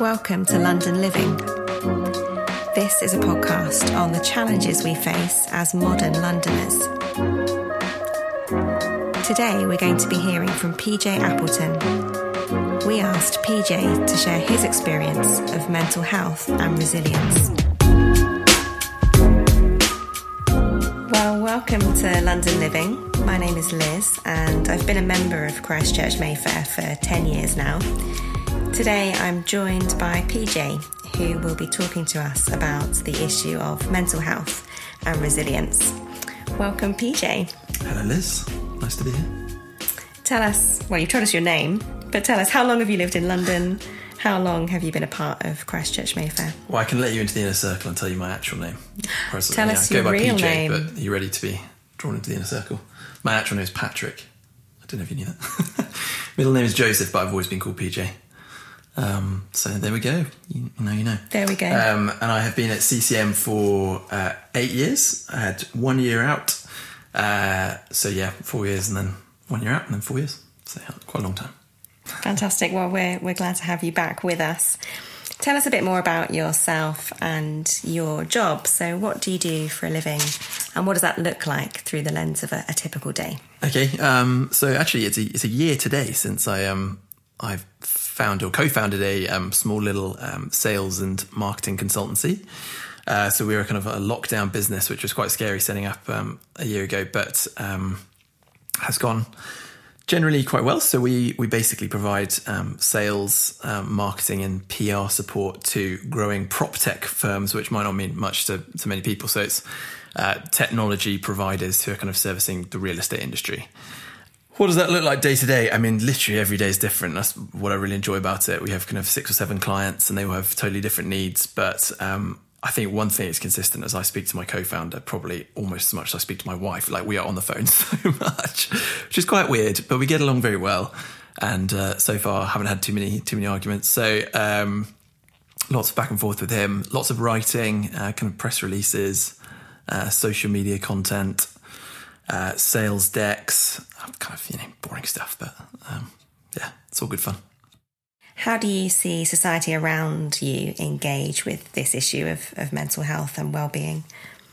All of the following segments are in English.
Welcome to London Living. This is a podcast on the challenges we face as modern Londoners. Today we're going to be hearing from PJ Appleton. We asked PJ to share his experience of mental health and resilience. Welcome to London Living. My name is Liz, and I've been a member of Christchurch Mayfair for 10 years now. Today I'm joined by PJ, who will be talking to us about the issue of mental health and resilience. Welcome, PJ. Hello, Liz. Nice to be here. Tell us, well, you've told us your name, but tell us how long have you lived in London? How long have you been a part of Christchurch Mayfair? Well, I can let you into the inner circle and tell you my actual name. Whereas, tell yeah, us your go by real PJ, name. But are you ready to be drawn into the inner circle? My actual name is Patrick. I don't know if you knew that. Middle name is Joseph, but I've always been called PJ. Um, so there we go. You, you, know, you know. There we go. Um, and I have been at CCM for uh, eight years. I had one year out. Uh, so yeah, four years and then one year out and then four years. So yeah, quite a long time. Fantastic. Well, we're, we're glad to have you back with us. Tell us a bit more about yourself and your job. So, what do you do for a living, and what does that look like through the lens of a, a typical day? Okay, um, so actually, it's a, it's a year today since I um, I've founded or co-founded a um, small little um, sales and marketing consultancy. Uh, so we were kind of a lockdown business, which was quite scary setting up um, a year ago, but um, has gone generally quite well. So we we basically provide um, sales, um, marketing, and PR support to growing prop tech firms, which might not mean much to, to many people. So it's uh, technology providers who are kind of servicing the real estate industry. What does that look like day to day? I mean, literally every day is different. That's what I really enjoy about it. We have kind of six or seven clients, and they will have totally different needs. But um, I think one thing is consistent as I speak to my co-founder, probably almost as much as I speak to my wife. Like we are on the phone so much, which is quite weird, but we get along very well. And uh, so far, haven't had too many too many arguments. So um, lots of back and forth with him, lots of writing, uh, kind of press releases, uh, social media content uh, sales decks, kind of you know boring stuff, but um, yeah, it's all good fun. How do you see society around you engage with this issue of, of mental health and well-being?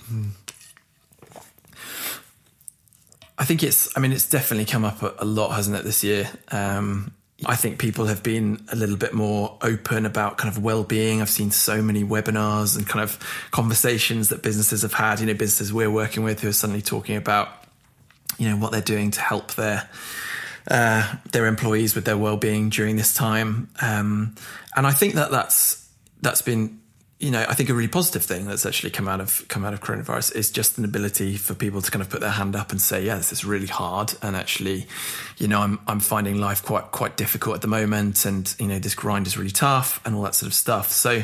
Hmm. I think it's. I mean, it's definitely come up a, a lot, hasn't it, this year? Um, I think people have been a little bit more open about kind of well-being. I've seen so many webinars and kind of conversations that businesses have had. You know, businesses we're working with who are suddenly talking about you know what they're doing to help their uh, their employees with their well-being during this time. Um, and I think that that's that's been you know I think a really positive thing that's actually come out of come out of coronavirus is just an ability for people to kind of put their hand up and say yeah this is really hard and actually you know I'm I'm finding life quite quite difficult at the moment and you know this grind is really tough and all that sort of stuff. So.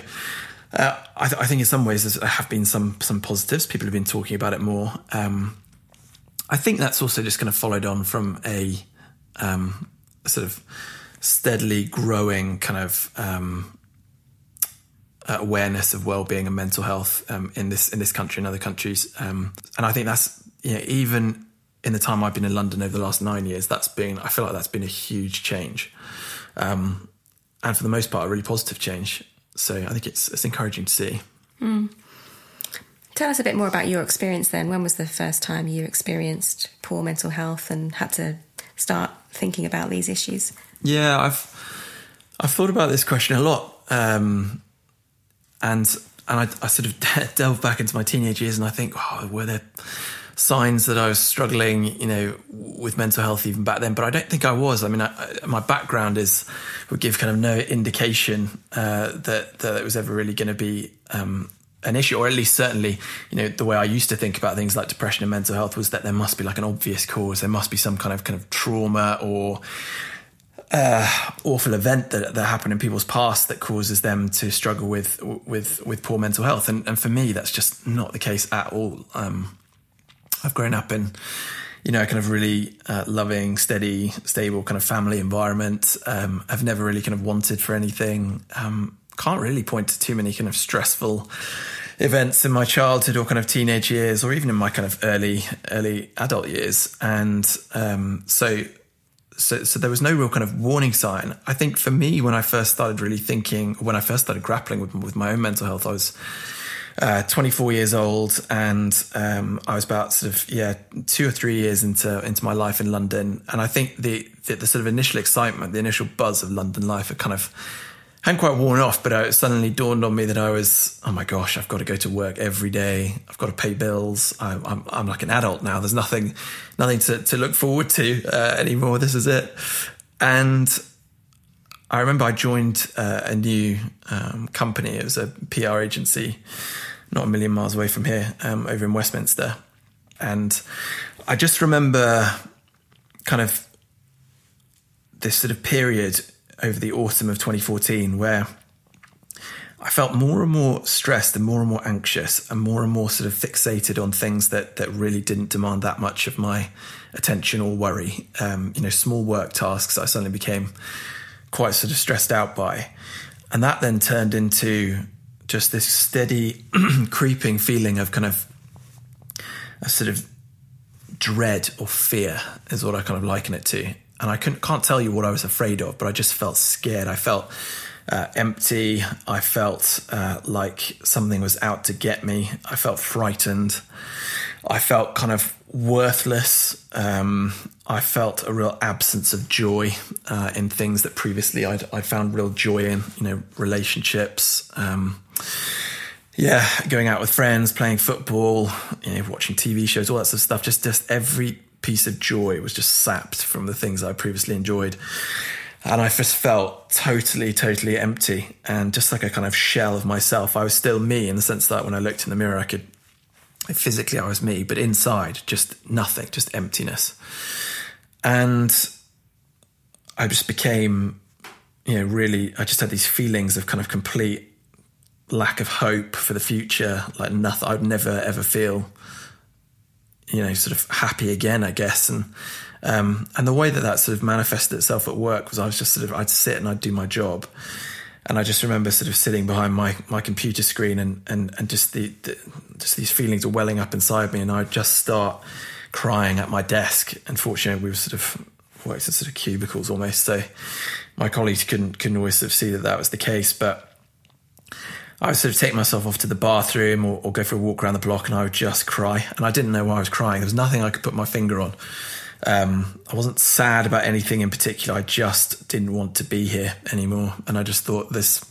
Uh, I, th- I, think in some ways there have been some some positives. People have been talking about it more. Um, I think that's also just kind of followed on from a, um, sort of steadily growing kind of um, awareness of well-being and mental health um, in this in this country and other countries. Um, and I think that's you know, even in the time I've been in London over the last nine years, that's been I feel like that's been a huge change, um, and for the most part, a really positive change. So I think it's it's encouraging to see. Mm. Tell us a bit more about your experience then. When was the first time you experienced poor mental health and had to start thinking about these issues? Yeah, I've I've thought about this question a lot, um, and and I, I, sort of delve back into my teenage years, and I think, oh, were there signs that I was struggling, you know, with mental health even back then? But I don't think I was. I mean, I, my background is would give kind of no indication uh, that that it was ever really going to be um, an issue, or at least certainly, you know, the way I used to think about things like depression and mental health was that there must be like an obvious cause. There must be some kind of kind of trauma or uh, awful event that, that happened in people's past that causes them to struggle with with with poor mental health. And, and for me, that's just not the case at all. Um, I've grown up in you know, a kind of really uh, loving, steady, stable kind of family environment. Um, I've never really kind of wanted for anything. Um, can't really point to too many kind of stressful events in my childhood or kind of teenage years or even in my kind of early early adult years and um, so so, so there was no real kind of warning sign. I think for me, when I first started really thinking, when I first started grappling with, with my own mental health, I was uh, 24 years old, and um, I was about sort of yeah two or three years into into my life in London. And I think the, the, the sort of initial excitement, the initial buzz of London life, had kind of hadn't quite worn off, but it suddenly dawned on me that I was, oh my gosh, I've got to go to work every day. I've got to pay bills. I'm, I'm, I'm like an adult now. There's nothing, nothing to, to look forward to uh, anymore. This is it. And I remember I joined uh, a new um, company. It was a PR agency, not a million miles away from here, um, over in Westminster. And I just remember kind of this sort of period over the autumn of 2014 where I felt more and more stressed and more and more anxious and more and more sort of fixated on things that that really didn't demand that much of my attention or worry. Um, you know, small work tasks I suddenly became quite sort of stressed out by. And that then turned into just this steady creeping feeling of kind of a sort of dread or fear is what I kind of liken it to and I can't tell you what I was afraid of, but I just felt scared. I felt uh, empty. I felt uh, like something was out to get me. I felt frightened. I felt kind of worthless. Um, I felt a real absence of joy uh, in things that previously I'd, I'd, found real joy in, you know, relationships. Um, yeah, going out with friends, playing football, you know, watching TV shows, all that sort of stuff. Just, just every piece of joy was just sapped from the things I previously enjoyed. And I just felt totally, totally empty and just like a kind of shell of myself. I was still me in the sense that when I looked in the mirror, I could physically, I was me, but inside, just nothing, just emptiness. And I just became, you know, really, I just had these feelings of kind of complete lack of hope for the future, like nothing, I'd never ever feel you know, sort of happy again, I guess. And um, and the way that that sort of manifested itself at work was I was just sort of I'd sit and I'd do my job, and I just remember sort of sitting behind my my computer screen and and and just the, the just these feelings were welling up inside me, and I'd just start crying at my desk. Unfortunately, we were sort of worked in sort of cubicles almost, so my colleagues couldn't couldn't always sort of see that that was the case, but I would sort of take myself off to the bathroom or, or, go for a walk around the block and I would just cry. And I didn't know why I was crying. There was nothing I could put my finger on. Um, I wasn't sad about anything in particular. I just didn't want to be here anymore. And I just thought this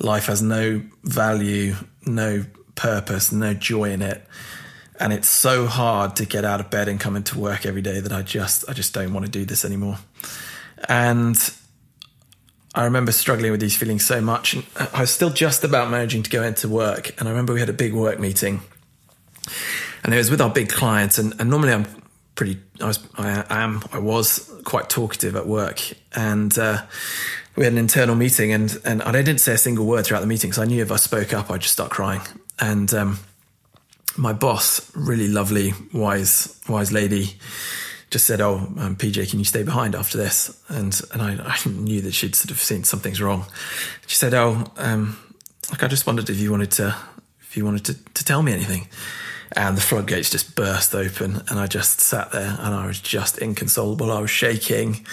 life has no value, no purpose, no joy in it. And it's so hard to get out of bed and come into work every day that I just, I just don't want to do this anymore. And I remember struggling with these feelings so much. And I was still just about managing to go into work. And I remember we had a big work meeting. And it was with our big clients. And, and normally I'm pretty, I, was, I am, I was quite talkative at work. And uh, we had an internal meeting. And, and I didn't say a single word throughout the meeting because I knew if I spoke up, I'd just start crying. And um, my boss, really lovely, wise, wise lady, just said, "Oh, um, PJ, can you stay behind after this?" And and I, I, knew that she'd sort of seen something's wrong. She said, "Oh, um, like I just wondered if you wanted to, if you wanted to, to tell me anything." And the floodgates just burst open, and I just sat there, and I was just inconsolable. I was shaking.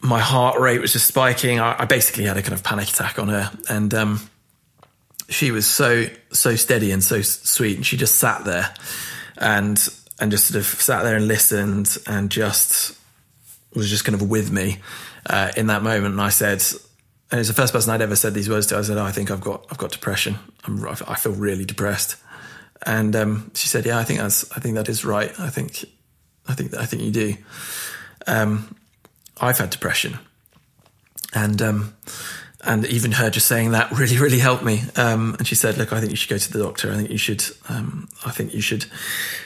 My heart rate was just spiking. I, I basically had a kind of panic attack on her, and um, she was so so steady and so sweet, and she just sat there, and and just sort of sat there and listened and just was just kind of with me uh, in that moment. And I said, and it's the first person I'd ever said these words to. I said, oh, "I think I've got I've got depression. I'm, I feel really depressed." And um, she said, "Yeah, I think that's I think that is right. I think I think I think you do." Um, I've had depression, and um, and even her just saying that really really helped me. Um, and she said look i think you should go to the doctor. I think you should um, i think you should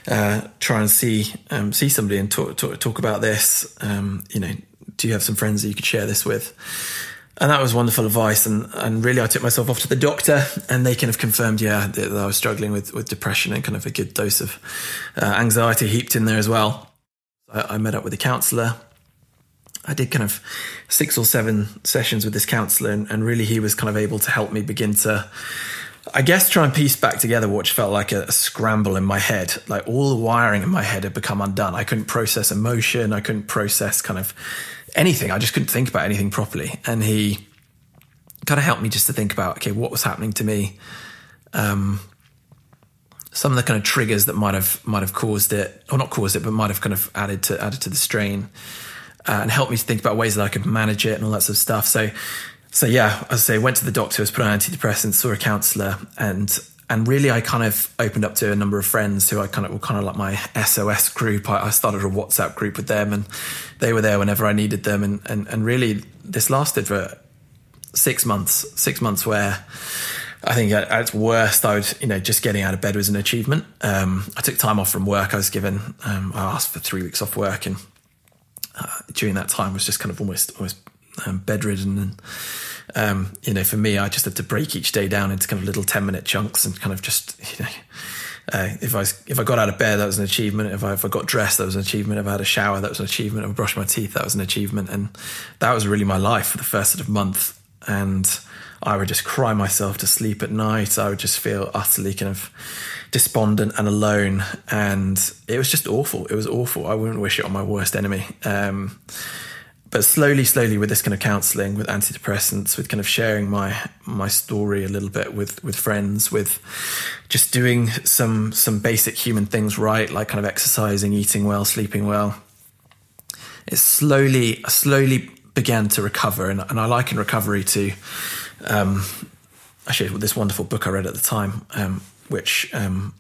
uh, try and see um, see somebody and talk talk, talk about this. Um, you know do you have some friends that you could share this with? And that was wonderful advice. And, and really i took myself off to the doctor and they kind of confirmed yeah that, i was struggling with, with depression and kind of a good dose of uh, anxiety heaped in there as well. I, I met up with a counsellor I did kind of six or seven sessions with this counselor, and, and, really he was kind of able to help me begin to, I guess, try and piece back together what felt like a, a, scramble in my head. Like all the wiring in my head had become undone. I couldn't process emotion. I couldn't process kind of anything. I just couldn't think about anything properly. And he kind of helped me just to think about, okay, what was happening to me? Um, some of the kind of triggers that might have might have caused it, or not caused it, but might have kind of added to added to the strain, uh, and helped me to think about ways that I could manage it and all that sort of stuff. So, so yeah, as I say, went to the doctor, was put on antidepressants, saw a counsellor, and and really I kind of opened up to a number of friends who I kind of were kind of like my SOS group. I, I started a WhatsApp group with them, and they were there whenever I needed them, and and and really this lasted for six months, six months where I think at, its worst, I would, you know, just getting out of bed was an achievement. Um, I took time off from work. I was given, um, I asked for three weeks off work, and uh, during that time was just kind of almost almost um, bedridden. And um, you know, for me, I just had to break each day down into kind of little ten minute chunks and kind of just, you know. Uh, if I if I got out of bed, that was an achievement. If I if I got dressed, that was an achievement. If I had a shower, that was an achievement. If I brushed my teeth, that was an achievement. And that was really my life for the first sort of month. And I would just cry myself to sleep at night. I would just feel utterly kind of despondent and alone. And it was just awful. It was awful. I wouldn't wish it on my worst enemy. Um, but slowly, slowly, with this kind of counselling, with antidepressants, with kind of sharing my my story a little bit with with friends, with just doing some some basic human things right, like kind of exercising, eating well, sleeping well. It slowly, slowly began to recover, and, and I liken recovery to um, actually this wonderful book I read at the time, um, which um,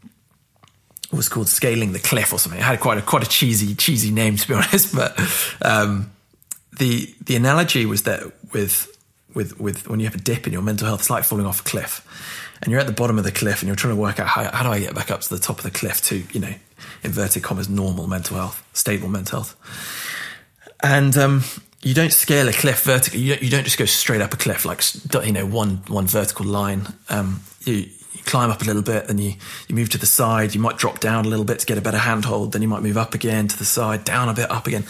was called Scaling the Cliff or something. It had quite a quite a cheesy cheesy name to be honest, but um, the the analogy was that with with with when you have a dip in your mental health, it's like falling off a cliff, and you're at the bottom of the cliff and you're trying to work out how how do I get back up to the top of the cliff to you know inverted commas normal mental health, stable mental health, and um, you don't scale a cliff vertically. You don't, you don't just go straight up a cliff like you know one one vertical line. Um, you, you, climb up a little bit, then you you move to the side. You might drop down a little bit to get a better handhold. Then you might move up again to the side, down a bit, up again,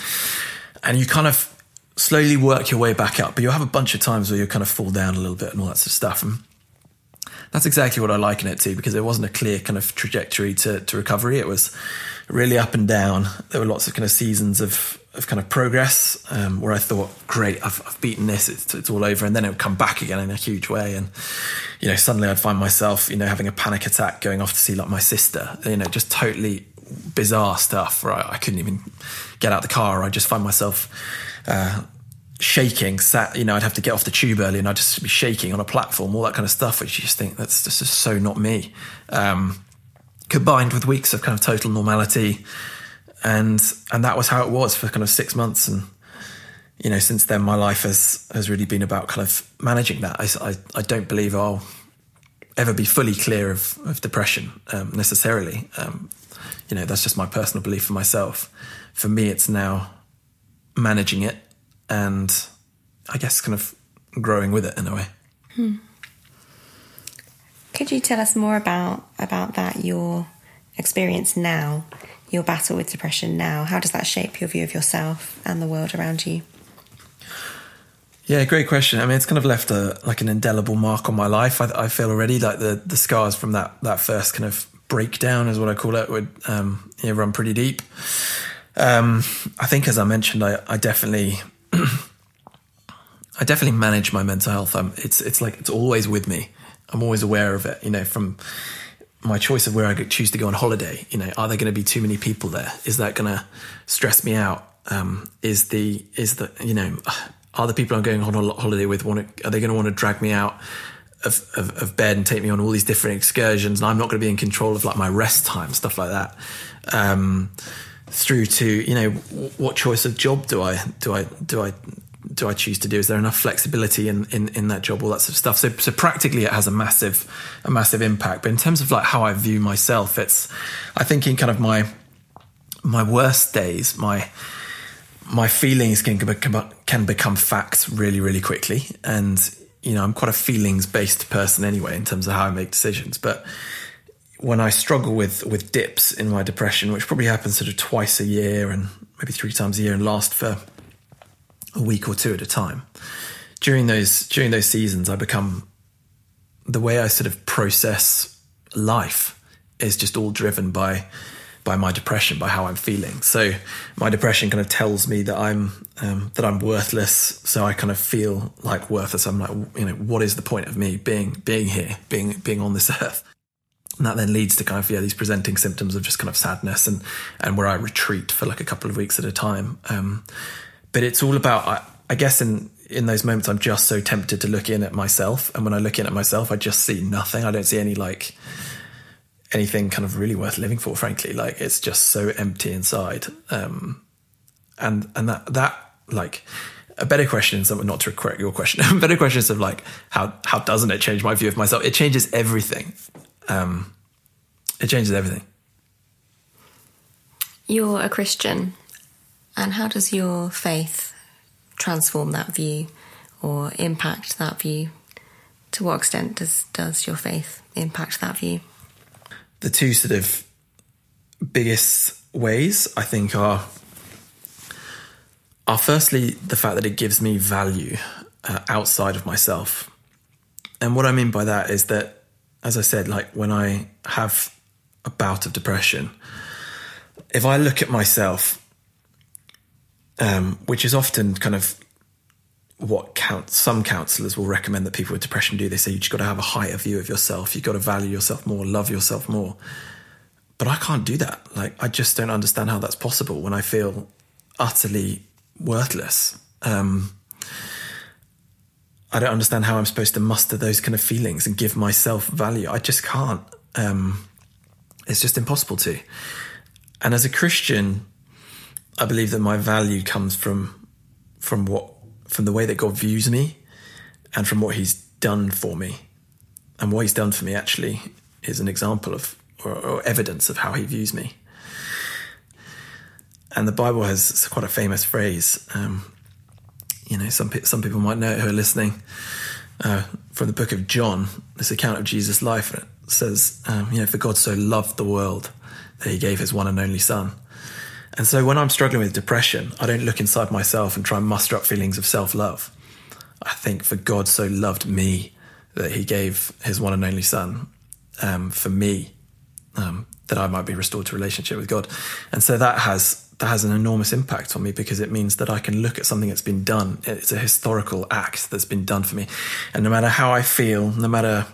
and you kind of slowly work your way back up. But you'll have a bunch of times where you kind of fall down a little bit and all that sort of stuff. And that's exactly what I liken it to because there wasn't a clear kind of trajectory to, to recovery. It was really up and down. There were lots of kind of seasons of of kind of progress um, where I thought, great, I've, I've beaten this, it's, it's, all over, and then it would come back again in a huge way, and you know, suddenly I'd find myself, you know, having a panic attack, going off to see like my sister, you know, just totally bizarre stuff where I, I couldn't even get out the car. I just find myself. Uh, shaking sat you know i'd have to get off the tube early and i'd just be shaking on a platform all that kind of stuff which you just think that's just so not me um, combined with weeks of kind of total normality and and that was how it was for kind of six months. And you know since then my life has has really been about kind of managing that. I i, I don't believe i'll ever be fully clear of of depression um, necessarily. Um, you know that's just my personal belief for myself. For me it's now managing it and i guess kind of growing with it in a way. Hmm. could you tell us more about about that your experience now your battle with depression now? How does that shape your view of yourself and the world around you? Yeah, great question. I mean, it's kind of left a like an indelible mark on my life. I, I feel already like the the scars from that that first kind of breakdown, is what I call it, would um, yeah, run pretty deep. Um, I think, as I mentioned, I, I definitely. I definitely manage my mental health. Um, it's it's like it's always with me. I'm always aware of it. You know, from my choice of where I choose to go on holiday. You know, are there going to be too many people there? Is that going to stress me out? Um, is the is the you know are the people I'm going on holiday with want to, are they going to want to drag me out of, of, of, bed and take me on all these different excursions and I'm not going to be in control of like my rest time stuff like that um, through to you know what choice of job do I do I do I do I choose to do? Is there enough flexibility in, in, in that job? All that sort of stuff. So, so practically, it has a massive, a massive impact. But in terms of like how I view myself, it's, I think in kind of my, my worst days, my, my feelings can become, can become facts really, really quickly. And, you know, I'm quite a feelings based person anyway, in terms of how I make decisions. But when I struggle with, with dips in my depression, which probably happens sort of twice a year and maybe three times a year and last for a week or two at a time. During those during those seasons, I become the way I sort of process life is just all driven by by my depression, by how I'm feeling. So my depression kind of tells me that I'm um, that I'm worthless. So I kind of feel like worthless. I'm like, you know, what is the point of me being being here, being being on this earth? And that then leads to kind of yeah these presenting symptoms of just kind of sadness and and where I retreat for like a couple of weeks at a time. Um, but it's all about I, I guess in in those moments I'm just so tempted to look in at myself, and when I look in at myself, I just see nothing. I don't see any like anything kind of really worth living for. Frankly, like it's just so empty inside. Um, and and that that like a better question is not to correct your question. a better question is of like how how doesn't it change my view of myself? It changes everything. Um, it changes everything. You're a Christian, and how does your faith transform that view or impact that view? To what extent does does your faith impact that view? The two sort of biggest ways I think are are firstly the fact that it gives me value uh, outside of myself. And what I mean by that is that, as I said, like when I have a bout of depression, if I look at myself, um, which is often kind of what count, some counselors will recommend that people with depression do. They say you just got to have a higher view of yourself. You've got to value yourself more, love yourself more. But I can't do that. Like, I just don't understand how that's possible when I feel utterly worthless. Um, I don't understand how I'm supposed to muster those kind of feelings and give myself value. I just can't. Um, it's just impossible to. And as a Christian, I believe that my value comes from from what from the way that God views me and from what He's done for me. And what He's done for me actually is an example of or, or evidence of how He views me. And the Bible has quite a famous phrase. Um, you know, some some people might know it who are listening uh, from the book of John. This account of Jesus' life, it says, um, you know, for God so loved the world that He gave His one and only Son. And so when I'm struggling with depression, I don't look inside myself and try and muster up feelings of self love. I think for God so loved me that He gave His one and only Son um, for me, um, that I might be restored to relationship with God. And so that has that has an enormous impact on me because it means that I can look at something that's been done. It's a historical act that's been done for me. And no matter how I feel, no matter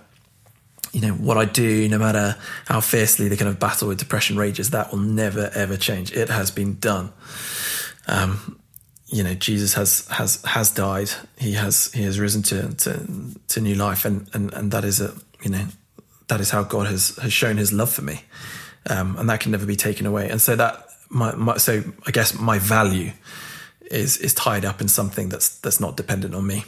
you know what I do, no matter how fiercely the kind of battle with depression rages, that will never ever change. It has been done. Um, you know, Jesus has has has died. He has he has risen to to, to new life, and, and and that is a you know that is how God has has shown His love for me, um, and that can never be taken away. And so that my, my so I guess my value is is tied up in something that's that's not dependent on me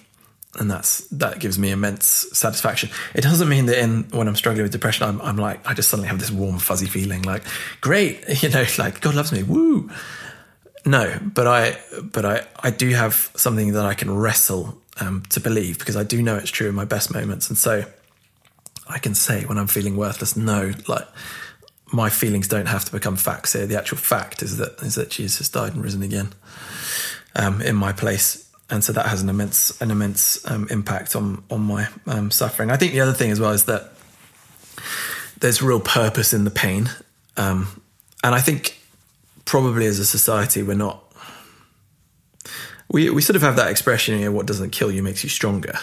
and that's that gives me immense satisfaction. It doesn't mean that in when I'm struggling with depression, I'm, I'm like I just suddenly have this warm fuzzy feeling like great, you know, like God loves me, woo. No, but I but I I do have something that I can wrestle um, to believe because I do know it's true in my best moments, and so I can say when I'm feeling worthless, no, like my feelings don't have to become facts here. The actual fact is that is that Jesus has died and risen again um, in my place and so that has an immense an immense um, impact on on my um, suffering. I think the other thing as well is that there's real purpose in the pain, um, and I think probably as a society we're not. We we sort of have that expression, know, what doesn't kill you makes you stronger,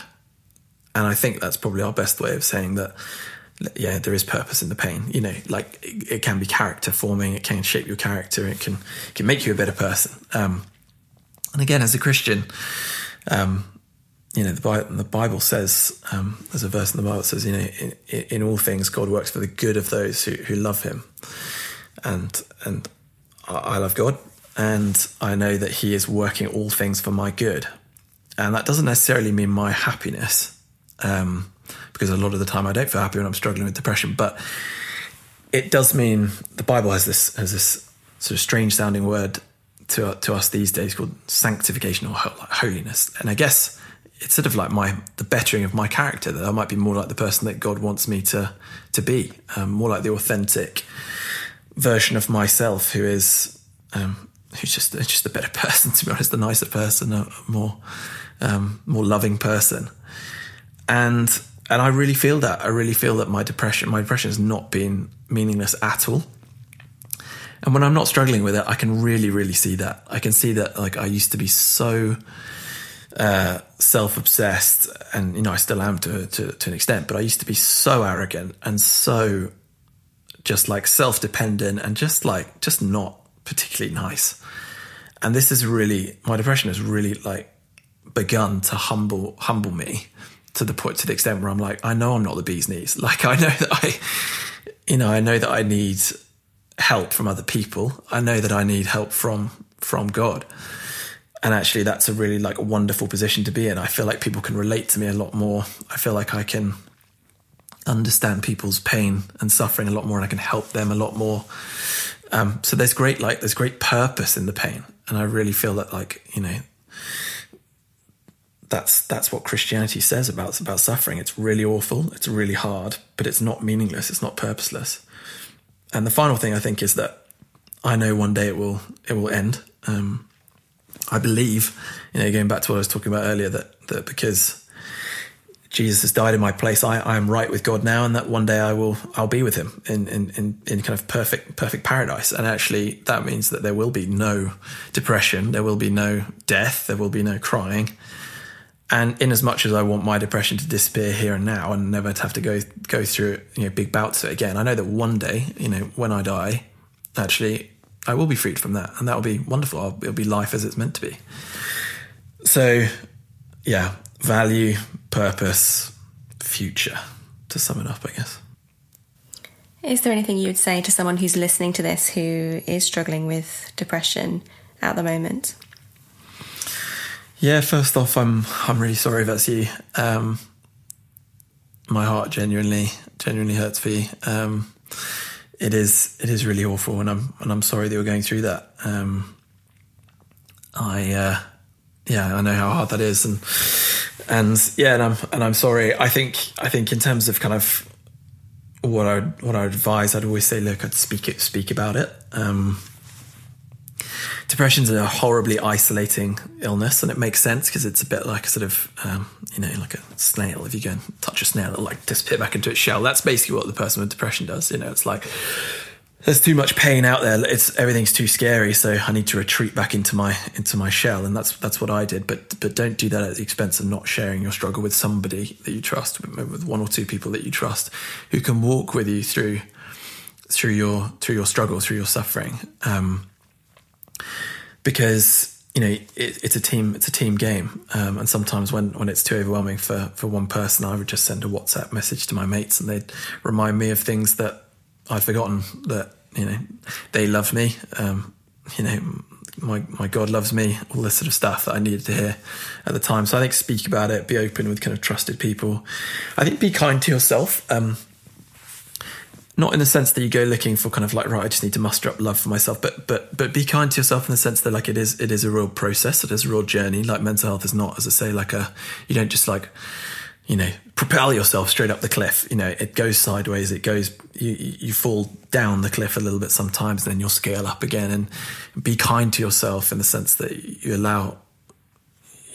and I think that's probably our best way of saying that. Yeah, there is purpose in the pain. You know, like it, it can be character forming. It can shape your character. It can it can make you a better person. And again, as a Christian, um, you know, the Bible, the Bible says, um, there's a verse in the Bible that says, you know, in, in, all things, God works for the good of those who, who love him. And, and I love God and I know that he is working all things for my good. And that doesn't necessarily mean my happiness, um, because a lot of the time I don't feel happy when I'm struggling with depression, but it does mean the Bible has this, has this sort of strange sounding word to to us these days called sanctification or holiness. And I guess it's sort of like my the bettering of my character that I might be more like the person that God wants me to to be, um, more like the authentic version of myself who is um, who's just just a better person to be honest, a nicer person, a more um, more loving person, and and I really feel that. I really feel that my depression my depression has not been meaningless at all And when I'm not struggling with it, I can really, really see that. I can see that like I used to be so uh, self-obsessed, and you know I still am to, to to an extent, but I used to be so arrogant and so just like self-dependent and just like just not particularly nice. And this is really my depression has really like begun to humble humble me to the point to the extent where I'm like I know I'm not the bee's knees. Like I know that I you know I know that I need help from other people. I know that I need help from from God. And actually that's a really like a wonderful position to be in. I feel like people can relate to me a lot more. I feel like I can understand people's pain and suffering a lot more and I can help them a lot more. Um, so there's great like there's great purpose in the pain. And I really feel that like, you know, that's that's what Christianity says about about suffering. It's really awful, it's really hard, but it's not meaningless, it's not purposeless. And the final thing I think is that I know one day it will it will end. Um, I believe, you know, going back to what I was talking about earlier, that that because Jesus has died in my place, I, I am right with God now, and that one day I will I'll be with Him in in in, in kind of perfect perfect paradise. And actually, that means that there will be no depression, there will be no death, there will be no crying. And in as much as I want my depression to disappear here and now and never to have to go go through you know big bouts of it again, I know that one day, you know, when I die, actually I will be freed from that, and that will be wonderful. I'll, it'll be life as it's meant to be. So, yeah, value, purpose, future. To sum it up, I guess. Is there anything you would say to someone who's listening to this who is struggling with depression at the moment? Yeah, first off, I'm I'm really sorry that's you. Um, my heart genuinely genuinely hurts for you. Um, it is it is really awful, and I'm and I'm sorry that you're going through that. Um, I uh, yeah, I know how hard that is, and and yeah, and I'm and I'm sorry. I think I think in terms of kind of what I what I would advise, I'd always say, look, I'd speak it, speak about it. Um, depression's a horribly isolating illness, and it makes sense because it's a bit like a sort of, um, you know, like a snail. If you go and touch a snail, it'll like disappear back into its shell. That's basically what the person with depression does. You know, it's like there's too much pain out there. It's everything's too scary, so I need to retreat back into my into my shell, and that's that's what I did. But but don't do that at the expense of not sharing your struggle with somebody that you trust, with one or two people that you trust, who can walk with you through through your through your struggle, through your suffering. Um, because you know it, it's a team it's a team game. Um, and sometimes when when it's too overwhelming for for one person i would just send a whatsapp message to my mates and they'd remind me of things that i'd forgotten that you know they love me. Um, you know my my god loves me all this sort of stuff that i needed to hear at the time. So i think speak about it be open with kind of trusted people. I think be kind to yourself. Um, not in the sense that you go looking for kind of like right i just need to muster up love for myself but but but be kind to yourself in the sense that like it is it is a real process it is a real journey. Like mental health is not as i say like a you don't just like you know propel yourself straight up the cliff. You know it goes sideways it goes you you fall down the cliff a little bit sometimes then you'll scale up again. And be kind to yourself in the sense that you allow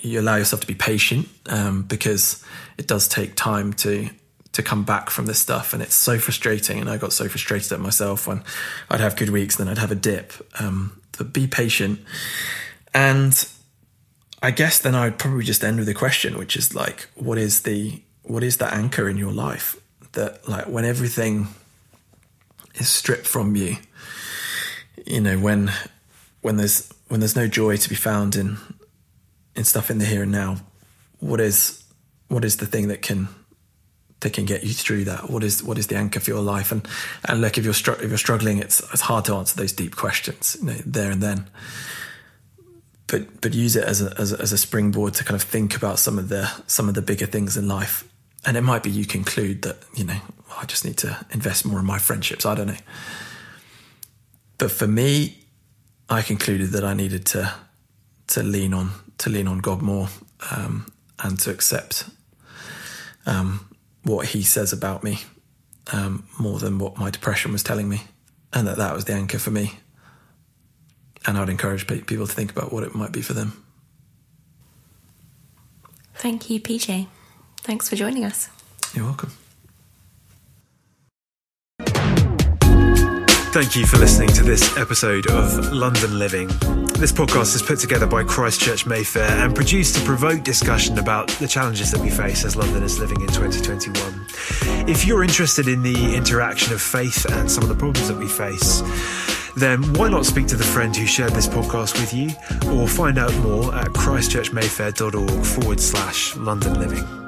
you allow yourself to be patient um, because it does take time to to come back from this stuff. And it's so frustrating. And I got so frustrated at myself when I'd have good weeks, then I'd have a dip. Um, but be patient. And I guess then I'd probably just end with a question, which is like, what is the what is the anchor in your life that like when everything is stripped from you, you know, when when there's when there's no joy to be found in in stuff in the here and now, what is what is the thing that can that can get you through that? What is what is the anchor for your life? And and look, if you're str- if you're struggling, it's it's hard to answer those deep questions you know, there and then. But but use it as a, as a as a springboard to kind of think about some of the some of the bigger things in life. And it might be you conclude that you know well, I just need to invest more in my friendships. I don't know. But for me, I concluded that I needed to to lean on to lean on God more um, and to accept um, what he says about me um, more than what my depression was telling me, and that that was the anchor for me. And I'd encourage people to think about what it might be for them. Thank you, PJ. Thanks for joining us. You're welcome. Thank you for listening to this episode of London Living. This podcast is put together by Christchurch Mayfair and produced to provoke discussion about the challenges that we face as Londoners living in 2021. If you're interested in the interaction of faith and some of the problems that we face, then why not speak to the friend who shared this podcast with you or find out more at christchurchmayfair.org forward slash London Living.